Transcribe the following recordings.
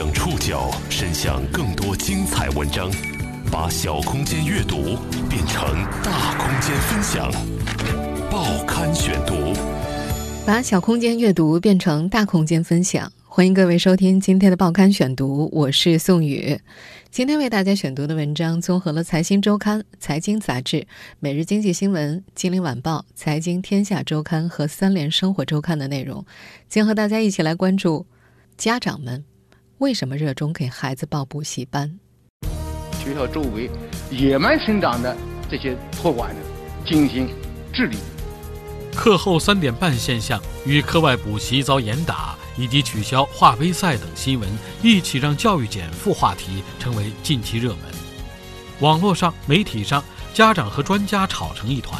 将触角伸向更多精彩文章，把小空间阅读变成大空间分享。报刊选读，把小空间阅读变成大空间分享。欢迎各位收听今天的报刊选读，我是宋宇。今天为大家选读的文章综合了《财新周刊》《财经杂志》《每日经济新闻》《金陵晚报》《财经天下周刊》和《三联生活周刊》的内容，将和大家一起来关注家长们为什么热衷给孩子报补习班。学校周围野蛮生长的这些托管的，进行治理。课后三点半现象与课外补习遭严打。以及取消画杯赛等新闻，一起让教育减负话题成为近期热门。网络上、媒体上，家长和专家吵成一团。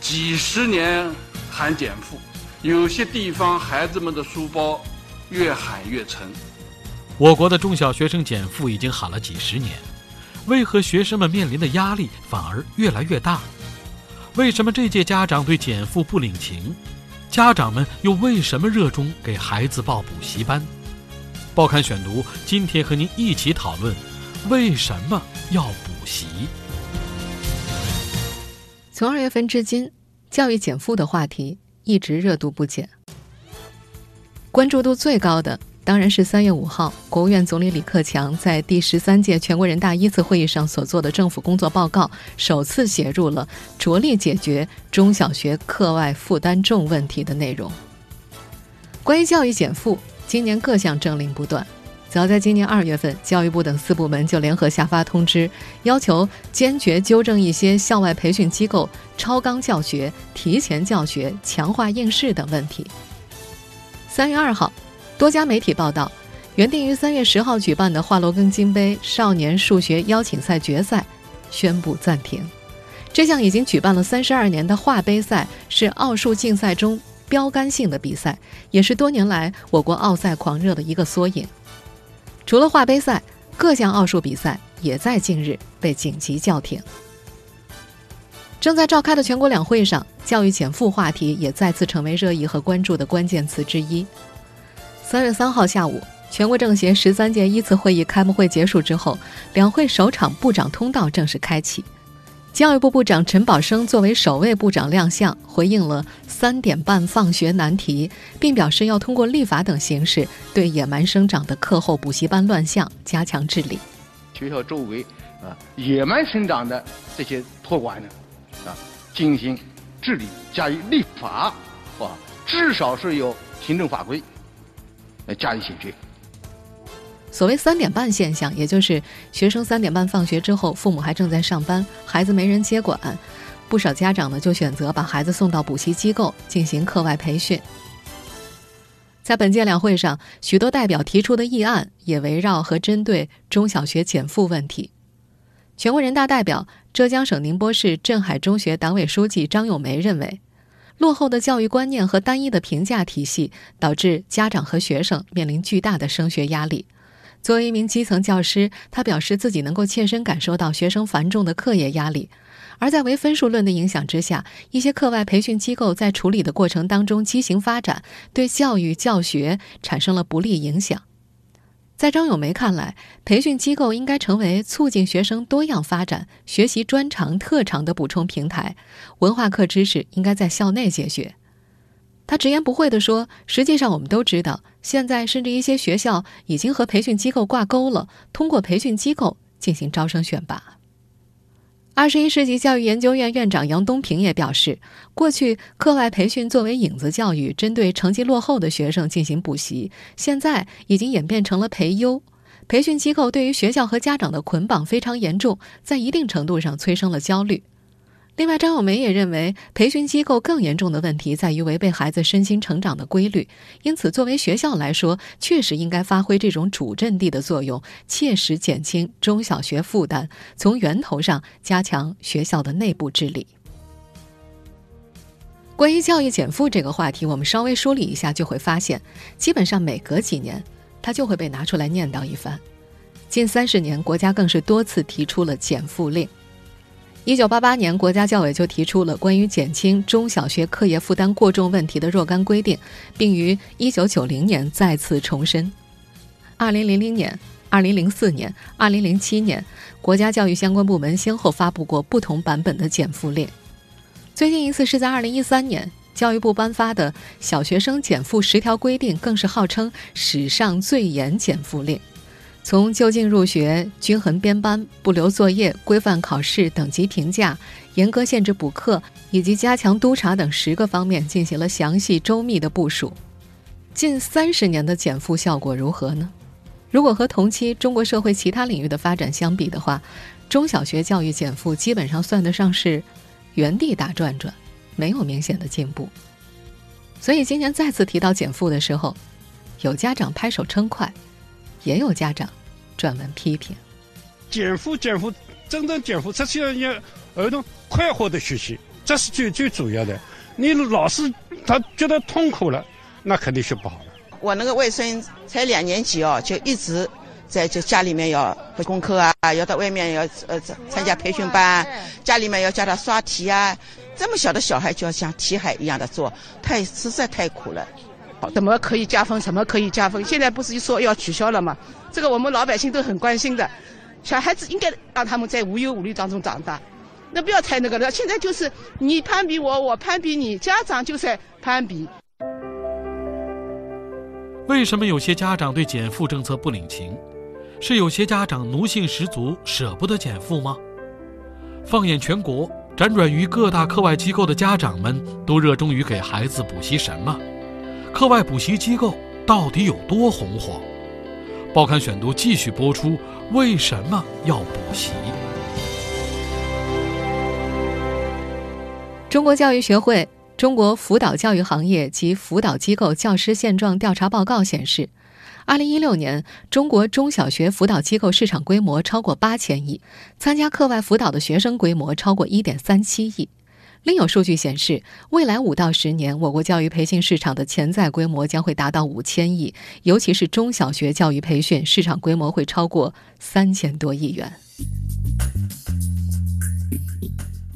几十年喊减负，有些地方孩子们的书包越喊越沉。我国的中小学生减负已经喊了几十年，为何学生们面临的压力反而越来越大？为什么这届家长对减负不领情？家长们又为什么热衷给孩子报补习班？报刊选读今天和您一起讨论：为什么要补习？从二月份至今，教育减负的话题一直热度不减，关注度最高的。当然是三月五号，国务院总理李克强在第十三届全国人大一次会议上所做的政府工作报告，首次写入了着力解决中小学课外负担重问题的内容。关于教育减负，今年各项政令不断。早在今年二月份，教育部等四部门就联合下发通知，要求坚决纠正一些校外培训机构超纲教学、提前教学、强化应试等问题。三月二号。多家媒体报道，原定于三月十号举办的华罗庚金杯少年数学邀请赛决赛宣布暂停。这项已经举办了三十二年的华杯赛是奥数竞赛中标杆性的比赛，也是多年来我国奥赛狂热的一个缩影。除了华杯赛，各项奥数比赛也在近日被紧急叫停。正在召开的全国两会上，教育减负话题也再次成为热议和关注的关键词之一。三月三号下午，全国政协十三届一次会议开幕会结束之后，两会首场部长通道正式开启。教育部部长陈宝生作为首位部长亮相，回应了三点半放学难题，并表示要通过立法等形式对野蛮生长的课后补习班乱象加强治理。学校周围啊，野蛮生长的这些托管呢，啊，进行治理，加以立法，啊，至少是有行政法规。来加以解决。所谓“三点半”现象，也就是学生三点半放学之后，父母还正在上班，孩子没人接管，不少家长呢就选择把孩子送到补习机构进行课外培训。在本届两会上，许多代表提出的议案也围绕和针对中小学减负问题。全国人大代表、浙江省宁波市镇海中学党委书记张咏梅认为。落后的教育观念和单一的评价体系，导致家长和学生面临巨大的升学压力。作为一名基层教师，他表示自己能够切身感受到学生繁重的课业压力。而在唯分数论的影响之下，一些课外培训机构在处理的过程当中畸形发展，对教育教学产生了不利影响。在张咏梅看来，培训机构应该成为促进学生多样发展、学习专长特长的补充平台。文化课知识应该在校内解决。他直言不讳地说：“实际上，我们都知道，现在甚至一些学校已经和培训机构挂钩了，通过培训机构进行招生选拔。”二十一世纪教育研究院院长杨东平也表示，过去课外培训作为影子教育，针对成绩落后的学生进行补习，现在已经演变成了培优。培训机构对于学校和家长的捆绑非常严重，在一定程度上催生了焦虑。另外，张友梅也认为，培训机构更严重的问题在于违背孩子身心成长的规律。因此，作为学校来说，确实应该发挥这种主阵地的作用，切实减轻中小学负担，从源头上加强学校的内部治理。关于教育减负这个话题，我们稍微梳理一下，就会发现，基本上每隔几年，它就会被拿出来念叨一番。近三十年，国家更是多次提出了减负令。一九八八年，国家教委就提出了关于减轻中小学课业负担过重问题的若干规定，并于一九九零年再次重申。2000年、2004年、2007年，国家教育相关部门先后发布过不同版本的减负令。最近一次是在2013年，教育部颁发的小学生减负十条规定，更是号称史上最严减负令。从就近入学、均衡编班、不留作业、规范考试、等级评价、严格限制补课以及加强督查等十个方面进行了详细周密的部署。近三十年的减负效果如何呢？如果和同期中国社会其他领域的发展相比的话，中小学教育减负基本上算得上是原地打转转，没有明显的进步。所以今年再次提到减负的时候，有家长拍手称快。也有家长专门批评，减负减负，真正减负，这是要让儿童快活的学习，这是最最主要的。你老师他觉得痛苦了，那肯定学不好了。我那个外孙才两年级哦，就一直在就家里面要补功课啊，要到外面要呃参加培训班，家里面要教他刷题啊。这么小的小孩就要像题海一样的做，太实在太苦了。怎么可以加分？什么可以加分？现在不是说要取消了吗？这个我们老百姓都很关心的。小孩子应该让他们在无忧无虑当中长大，那不要太那个了。现在就是你攀比我，我攀比你，家长就在攀比。为什么有些家长对减负政策不领情？是有些家长奴性十足，舍不得减负吗？放眼全国，辗转于各大课外机构的家长们，都热衷于给孩子补习什么？课外补习机构到底有多红火？报刊选读继续播出。为什么要补习？中国教育学会《中国辅导教育行业及辅导机构教师现状调查报告》显示，二零一六年中国中小学辅导机构市场规模超过八千亿，参加课外辅导的学生规模超过一点三七亿。另有数据显示，未来五到十年，我国教育培训市场的潜在规模将会达到五千亿，尤其是中小学教育培训市场规模会超过三千多亿元。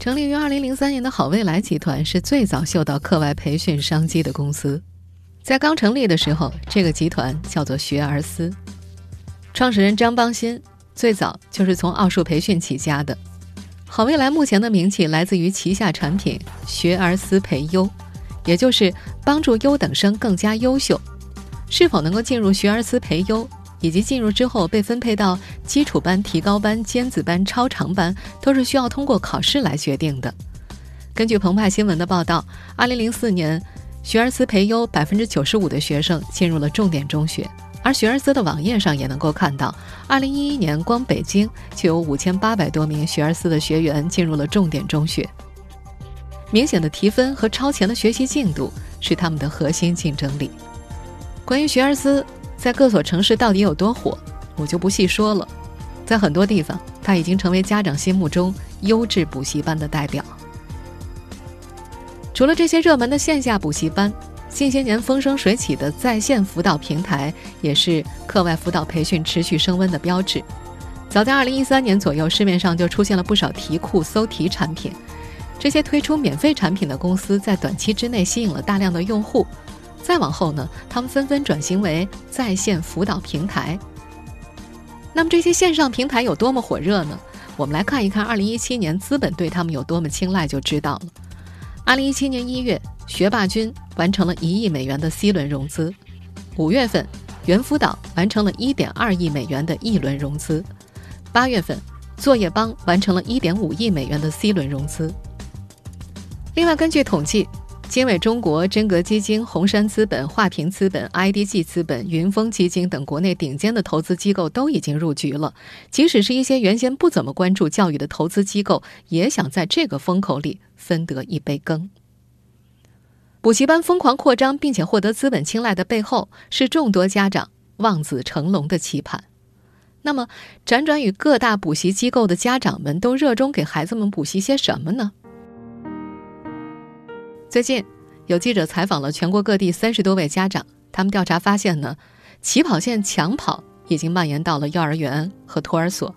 成立于二零零三年的好未来集团是最早嗅到课外培训商机的公司。在刚成立的时候，这个集团叫做学而思，创始人张邦鑫最早就是从奥数培训起家的。好未来目前的名气来自于旗下产品“学而思培优”，也就是帮助优等生更加优秀。是否能够进入学而思培优，以及进入之后被分配到基础班、提高班、尖子班、超长班，都是需要通过考试来决定的。根据澎湃新闻的报道，2004年，学而思培优百分之九十五的学生进入了重点中学。而学而思的网页上也能够看到，二零一一年光北京就有五千八百多名学而思的学员进入了重点中学。明显的提分和超前的学习进度是他们的核心竞争力。关于学而思在各所城市到底有多火，我就不细说了。在很多地方，它已经成为家长心目中优质补习班的代表。除了这些热门的线下补习班。近些年风生水起的在线辅导平台，也是课外辅导培训持续升温的标志。早在2013年左右，市面上就出现了不少题库、搜题产品。这些推出免费产品的公司在短期之内吸引了大量的用户。再往后呢，他们纷纷转型为在线辅导平台。那么这些线上平台有多么火热呢？我们来看一看2017年资本对他们有多么青睐，就知道了。二零一七年一月。学霸君完成了一亿美元的 C 轮融资，五月份，猿辅导完成了一点二亿美元的 E 轮融资，八月份，作业帮完成了一点五亿美元的 C 轮融资。另外，根据统计，经纬中国、真格基金、红杉资本、华平资本、IDG 资本、云峰基金等国内顶尖的投资机构都已经入局了。即使是一些原先不怎么关注教育的投资机构，也想在这个风口里分得一杯羹。补习班疯狂扩张，并且获得资本青睐的背后，是众多家长望子成龙的期盼。那么，辗转与各大补习机构的家长们都热衷给孩子们补习些什么呢？最近，有记者采访了全国各地三十多位家长，他们调查发现呢，起跑线抢跑已经蔓延到了幼儿园和托儿所。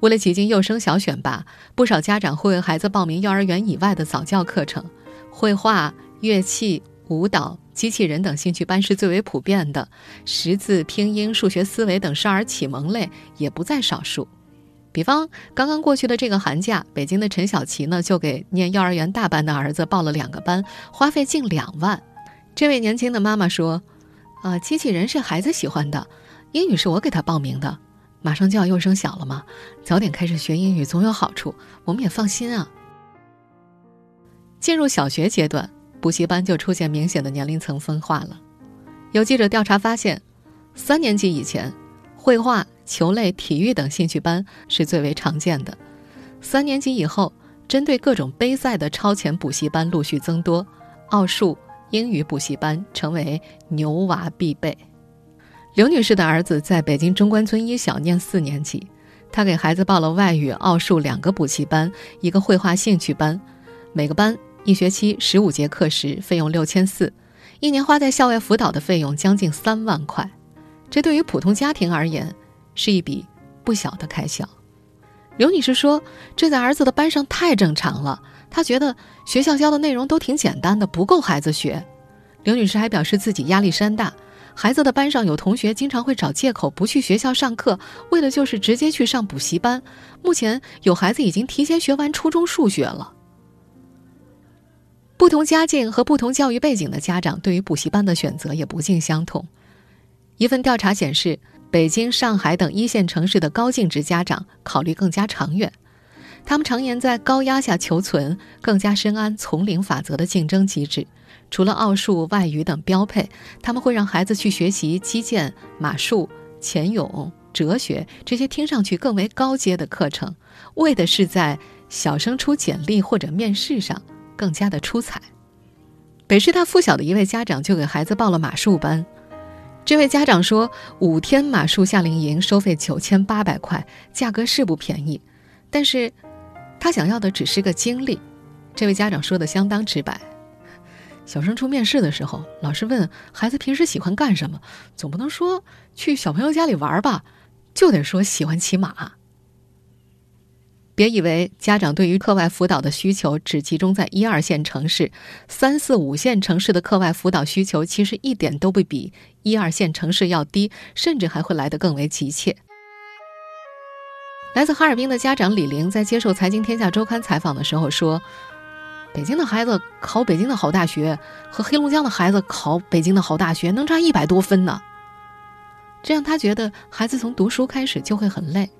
为了挤进幼升小选拔，不少家长会为孩子报名幼儿园以外的早教课程，绘画。乐器、舞蹈、机器人等兴趣班是最为普遍的，识字、拼音、数学思维等少儿启蒙类也不在少数。比方刚刚过去的这个寒假，北京的陈小琪呢就给念幼儿园大班的儿子报了两个班，花费近两万。这位年轻的妈妈说：“啊，机器人是孩子喜欢的，英语是我给他报名的。马上就要幼升小了嘛，早点开始学英语总有好处，我们也放心啊。”进入小学阶段，补习班就出现明显的年龄层分化了。有记者调查发现，三年级以前，绘画。球类、体育等兴趣班是最为常见的。三年级以后，针对各种杯赛的超前补习班陆续增多，奥数、英语补习班成为牛娃必备。刘女士的儿子在北京中关村一小念四年级，她给孩子报了外语、奥数两个补习班，一个绘画兴趣班，每个班一学期十五节课时，费用六千四，一年花在校外辅导的费用将近三万块。这对于普通家庭而言，是一笔不小的开销。刘女士说：“这在儿子的班上太正常了，她觉得学校教的内容都挺简单的，不够孩子学。”刘女士还表示自己压力山大，孩子的班上有同学经常会找借口不去学校上课，为的就是直接去上补习班。目前有孩子已经提前学完初中数学了。不同家境和不同教育背景的家长对于补习班的选择也不尽相同。一份调查显示。北京、上海等一线城市的高净值家长考虑更加长远，他们常年在高压下求存，更加深谙丛林法则的竞争机制。除了奥数、外语等标配，他们会让孩子去学习击剑、马术、潜泳、哲学这些听上去更为高阶的课程，为的是在小升初简历或者面试上更加的出彩。北师大附小的一位家长就给孩子报了马术班。这位家长说，五天马术夏令营收费九千八百块，价格是不便宜，但是，他想要的只是个经历。这位家长说的相当直白。小升初面试的时候，老师问孩子平时喜欢干什么，总不能说去小朋友家里玩吧，就得说喜欢骑马。别以为家长对于课外辅导的需求只集中在一二线城市，三四五线城市的课外辅导需求其实一点都不比一二线城市要低，甚至还会来得更为急切。来自哈尔滨的家长李玲在接受《财经天下周刊》采访的时候说：“北京的孩子考北京的好大学，和黑龙江的孩子考北京的好大学能差一百多分呢。”这让他觉得孩子从读书开始就会很累。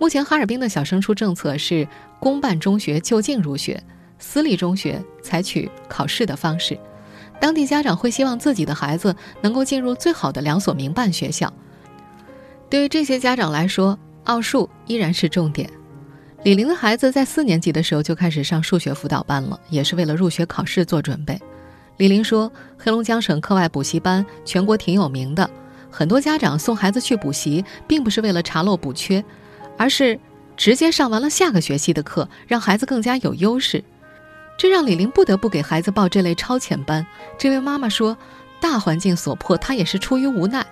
目前哈尔滨的小升初政策是公办中学就近入学，私立中学采取考试的方式。当地家长会希望自己的孩子能够进入最好的两所民办学校。对于这些家长来说，奥数依然是重点。李玲的孩子在四年级的时候就开始上数学辅导班了，也是为了入学考试做准备。李玲说：“黑龙江省课外补习班全国挺有名的，很多家长送孩子去补习，并不是为了查漏补缺。”而是直接上完了下个学期的课，让孩子更加有优势，这让李玲不得不给孩子报这类超前班。这位妈妈说：“大环境所迫，她也是出于无奈。”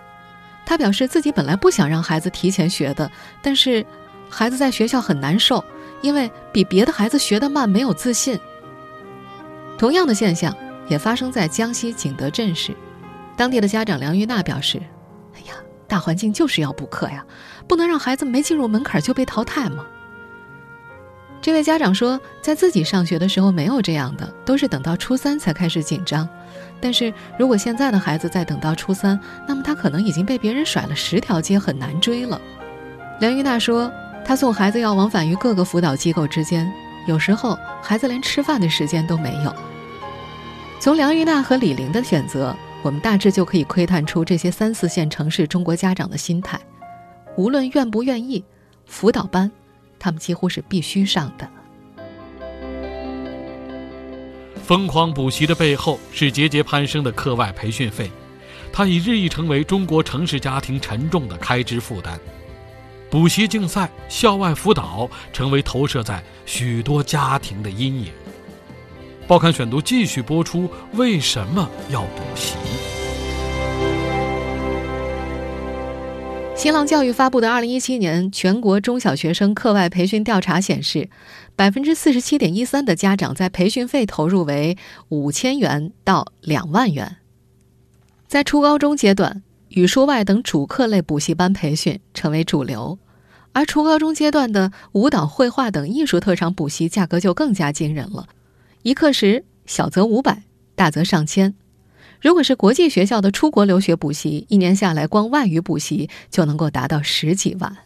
她表示自己本来不想让孩子提前学的，但是孩子在学校很难受，因为比别的孩子学得慢，没有自信。同样的现象也发生在江西景德镇市，当地的家长梁玉娜表示：“哎呀，大环境就是要补课呀。”不能让孩子没进入门槛就被淘汰吗？这位家长说，在自己上学的时候没有这样的，都是等到初三才开始紧张。但是如果现在的孩子再等到初三，那么他可能已经被别人甩了十条街，很难追了。梁玉娜说，她送孩子要往返于各个辅导机构之间，有时候孩子连吃饭的时间都没有。从梁玉娜和李玲的选择，我们大致就可以窥探出这些三四线城市中国家长的心态。无论愿不愿意，辅导班，他们几乎是必须上的。疯狂补习的背后是节节攀升的课外培训费，它已日益成为中国城市家庭沉重的开支负担。补习竞赛、校外辅导成为投射在许多家庭的阴影。报刊选读继续播出：为什么要补习？新浪教育发布的二零一七年全国中小学生课外培训调查显示，百分之四十七点一三的家长在培训费投入为五千元到两万元。在初高中阶段，语数外等主课类补习班培训成为主流，而初高中阶段的舞蹈、绘画等艺术特长补习价格就更加惊人了，一课时小则五百，大则上千。如果是国际学校的出国留学补习，一年下来光外语补习就能够达到十几万。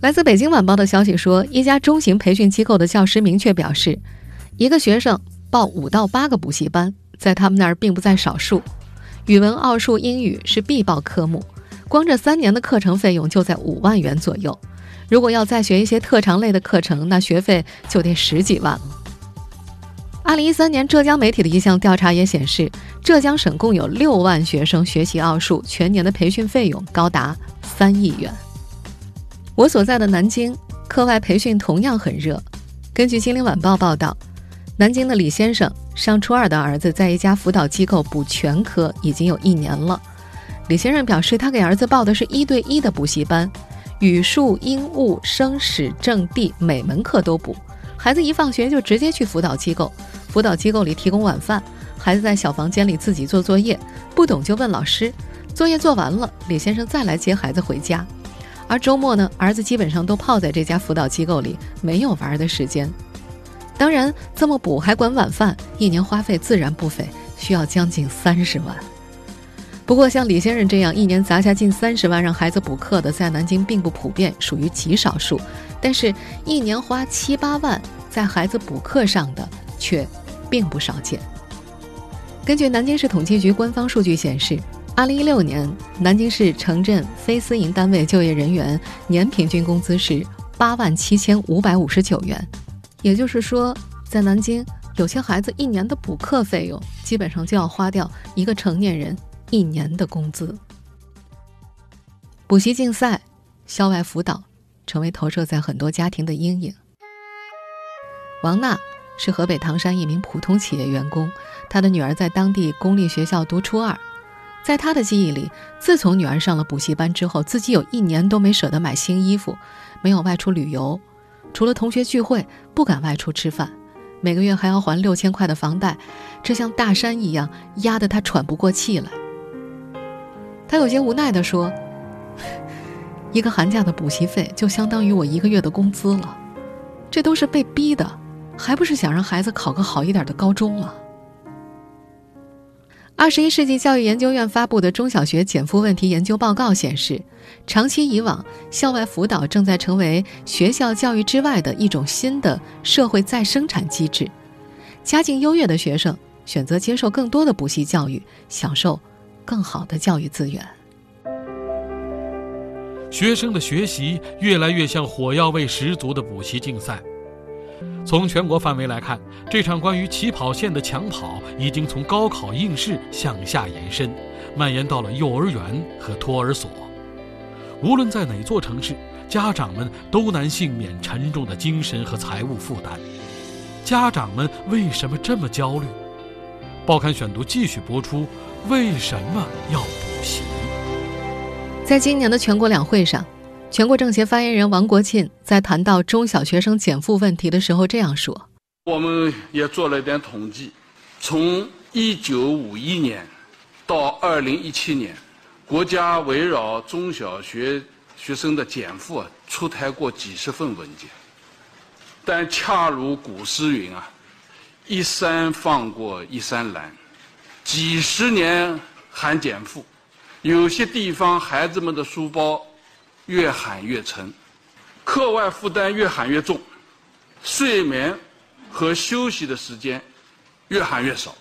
来自北京晚报的消息说，一家中型培训机构的教师明确表示，一个学生报五到八个补习班，在他们那儿并不在少数。语文、奥数、英语是必报科目，光这三年的课程费用就在五万元左右。如果要再学一些特长类的课程，那学费就得十几万了。二零一三年，浙江媒体的一项调查也显示，浙江省共有六万学生学习奥数，全年的培训费用高达三亿元。我所在的南京，课外培训同样很热。根据《金陵晚报》报道，南京的李先生上初二的儿子在一家辅导机构补全科已经有一年了。李先生表示，他给儿子报的是一对一的补习班，语数英物生史政地每门课都补。孩子一放学就直接去辅导机构，辅导机构里提供晚饭，孩子在小房间里自己做作业，不懂就问老师。作业做完了，李先生再来接孩子回家。而周末呢，儿子基本上都泡在这家辅导机构里，没有玩的时间。当然，这么补还管晚饭，一年花费自然不菲，需要将近三十万。不过，像李先生这样一年砸下近三十万让孩子补课的，在南京并不普遍，属于极少数。但是，一年花七八万在孩子补课上的却并不少见。根据南京市统计局官方数据显示，二零一六年南京市城镇非私营单位就业人员年平均工资是八万七千五百五十九元，也就是说，在南京有些孩子一年的补课费用，基本上就要花掉一个成年人。一年的工资，补习竞赛、校外辅导，成为投射在很多家庭的阴影。王娜是河北唐山一名普通企业员工，她的女儿在当地公立学校读初二。在她的记忆里，自从女儿上了补习班之后，自己有一年都没舍得买新衣服，没有外出旅游，除了同学聚会，不敢外出吃饭。每个月还要还六千块的房贷，这像大山一样压得她喘不过气来。他有些无奈地说：“一个寒假的补习费就相当于我一个月的工资了，这都是被逼的，还不是想让孩子考个好一点的高中吗？”二十一世纪教育研究院发布的中小学减负问题研究报告显示，长期以往，校外辅导正在成为学校教育之外的一种新的社会再生产机制。家境优越的学生选择接受更多的补习教育，享受。更好的教育资源。学生的学习越来越像火药味十足的补习竞赛。从全国范围来看，这场关于起跑线的抢跑已经从高考应试向下延伸，蔓延到了幼儿园和托儿所。无论在哪座城市，家长们都难幸免沉重的精神和财务负担。家长们为什么这么焦虑？报刊选读继续播出。为什么要补习？在今年的全国两会上，全国政协发言人王国庆在谈到中小学生减负问题的时候这样说：“我们也做了一点统计，从一九五一年到二零一七年，国家围绕中小学学生的减负啊，出台过几十份文件。但恰如古诗云啊，一山放过一山拦。”几十年喊减负，有些地方孩子们的书包越喊越沉，课外负担越喊越重，睡眠和休息的时间越喊越少。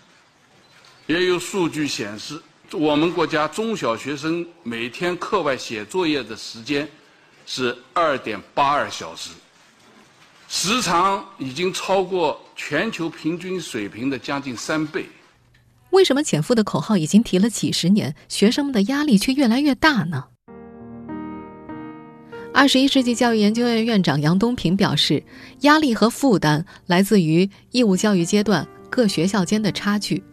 也有数据显示，我们国家中小学生每天课外写作业的时间是二点八二小时，时长已经超过全球平均水平的将近三倍。为什么减负的口号已经提了几十年，学生们的压力却越来越大呢？二十一世纪教育研究院院长杨东平表示，压力和负担来自于义务教育阶段各学校间的差距。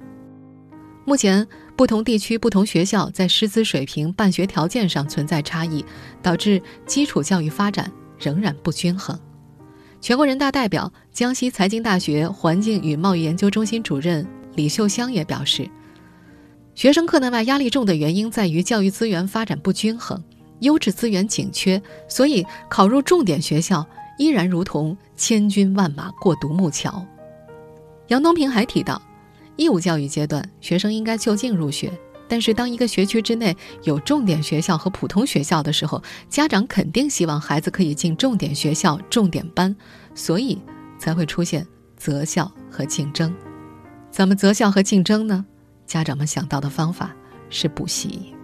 目前，不同地区、不同学校在师资水平、办学条件上存在差异，导致基础教育发展仍然不均衡。全国人大代表、江西财经大学环境与贸易研究中心主任李秀香也表示，学生课内外压力重的原因在于教育资源发展不均衡，优质资源紧缺，所以考入重点学校依然如同千军万马过独木桥。杨东平还提到。义务教育阶段，学生应该就近入学。但是，当一个学区之内有重点学校和普通学校的时候，家长肯定希望孩子可以进重点学校、重点班，所以才会出现择校和竞争。怎么择校和竞争呢？家长们想到的方法是补习。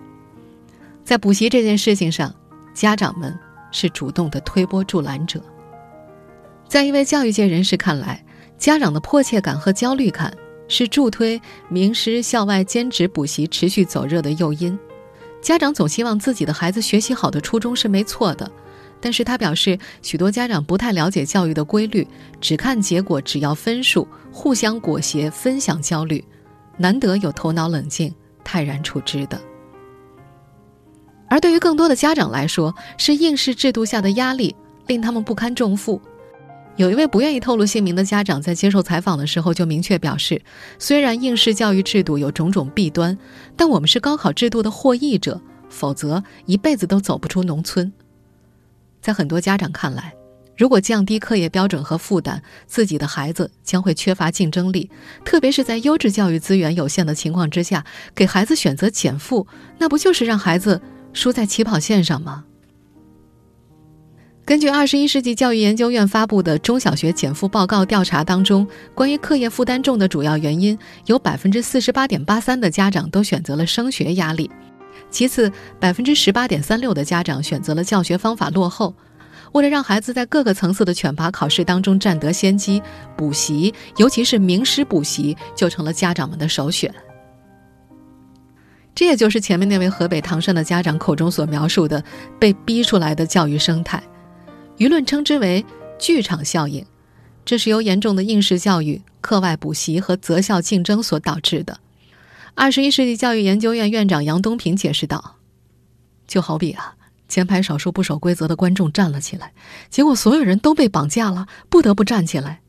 在补习这件事情上，家长们是主动的推波助澜者。在一位教育界人士看来，家长的迫切感和焦虑感。是助推名师校外兼职补习持续走热的诱因。家长总希望自己的孩子学习好的初衷是没错的，但是他表示，许多家长不太了解教育的规律，只看结果，只要分数，互相裹挟，分享焦虑，难得有头脑冷静、泰然处之的。而对于更多的家长来说，是应试制度下的压力令他们不堪重负。有一位不愿意透露姓名的家长在接受采访的时候就明确表示，虽然应试教育制度有种种弊端，但我们是高考制度的获益者，否则一辈子都走不出农村。在很多家长看来，如果降低课业标准和负担，自己的孩子将会缺乏竞争力，特别是在优质教育资源有限的情况之下，给孩子选择减负，那不就是让孩子输在起跑线上吗？根据二十一世纪教育研究院发布的中小学减负报告调查当中，关于课业负担重的主要原因，有百分之四十八点八三的家长都选择了升学压力，其次百分之十八点三六的家长选择了教学方法落后。为了让孩子在各个层次的选拔考试当中占得先机，补习，尤其是名师补习，就成了家长们的首选。这也就是前面那位河北唐山的家长口中所描述的被逼出来的教育生态。舆论称之为“剧场效应”，这是由严重的应试教育、课外补习和择校竞争所导致的。二十一世纪教育研究院院长杨东平解释道：“就好比啊，前排少数不守规则的观众站了起来，结果所有人都被绑架了，不得不站起来。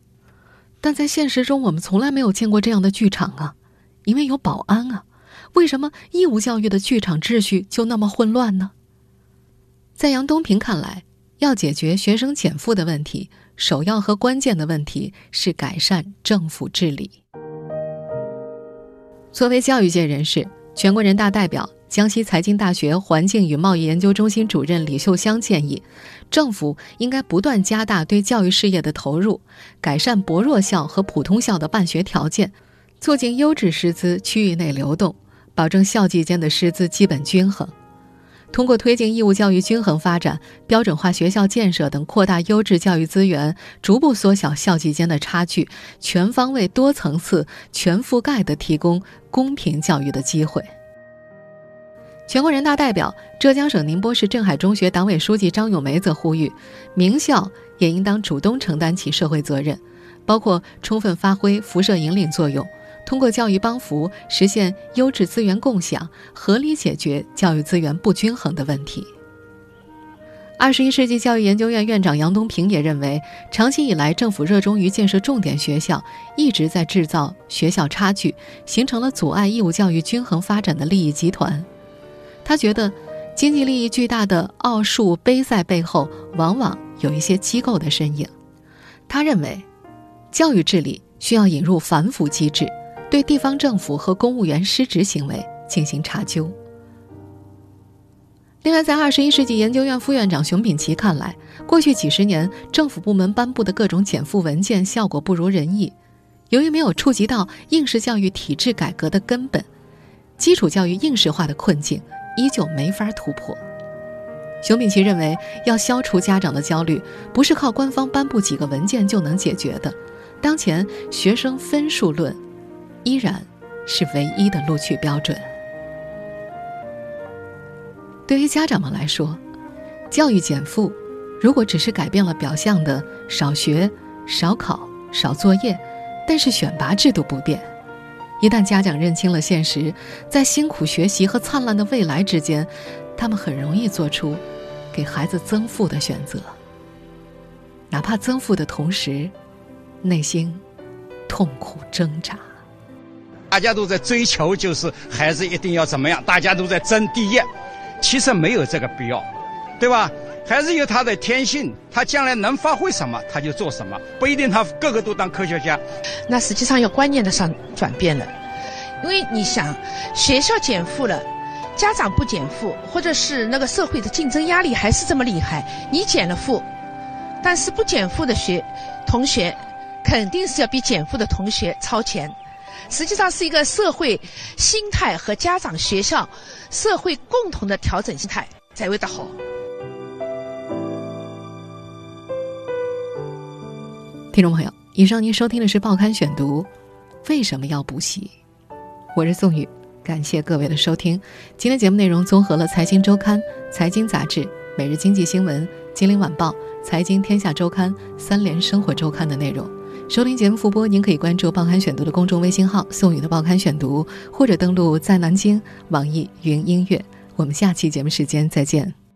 但在现实中，我们从来没有见过这样的剧场啊，因为有保安啊。为什么义务教育的剧场秩序就那么混乱呢？”在杨东平看来。要解决学生减负的问题，首要和关键的问题是改善政府治理。作为教育界人士，全国人大代表、江西财经大学环境与贸易研究中心主任李秀香建议，政府应该不断加大对教育事业的投入，改善薄弱校和普通校的办学条件，促进优质师资区域内流动，保证校际间的师资基本均衡。通过推进义务教育均衡发展、标准化学校建设等，扩大优质教育资源，逐步缩小校际间的差距，全方位、多层次、全覆盖地提供公平教育的机会。全国人大代表、浙江省宁波市镇海中学党委书记张咏梅则呼吁，名校也应当主动承担起社会责任，包括充分发挥辐射引领作用。通过教育帮扶，实现优质资源共享，合理解决教育资源不均衡的问题。二十一世纪教育研究院院长杨东平也认为，长期以来政府热衷于建设重点学校，一直在制造学校差距，形成了阻碍义务教育均衡发展的利益集团。他觉得，经济利益巨大的奥数杯赛背后，往往有一些机构的身影。他认为，教育治理需要引入反腐机制。对地方政府和公务员失职行为进行查究。另外，在二十一世纪研究院副院长熊丙奇看来，过去几十年政府部门颁布的各种减负文件效果不如人意，由于没有触及到应试教育体制改革的根本，基础教育应试化的困境依旧没法突破。熊丙奇认为，要消除家长的焦虑，不是靠官方颁布几个文件就能解决的。当前学生分数论。依然是唯一的录取标准。对于家长们来说，教育减负如果只是改变了表象的少学、少考、少作业，但是选拔制度不变，一旦家长认清了现实，在辛苦学习和灿烂的未来之间，他们很容易做出给孩子增负的选择，哪怕增负的同时，内心痛苦挣扎。大家都在追求，就是孩子一定要怎么样？大家都在争第一，其实没有这个必要，对吧？孩子有他的天性，他将来能发挥什么，他就做什么，不一定他个个都当科学家。那实际上要观念的上转变了，因为你想，学校减负了，家长不减负，或者是那个社会的竞争压力还是这么厉害，你减了负，但是不减负的学同学，肯定是要比减负的同学超前。实际上是一个社会心态和家长、学校、社会共同的调整心态才会的好。听众朋友，以上您收听的是《报刊选读》，为什么要补习？我是宋宇，感谢各位的收听。今天节目内容综合了《财经周刊》《财经杂志》《每日经济新闻》《金陵晚报》《财经天下周刊》《三联生活周刊》的内容。收听节目复播，您可以关注《报刊选读》的公众微信号“宋宇的报刊选读”，或者登录在南京网易云音乐。我们下期节目时间再见。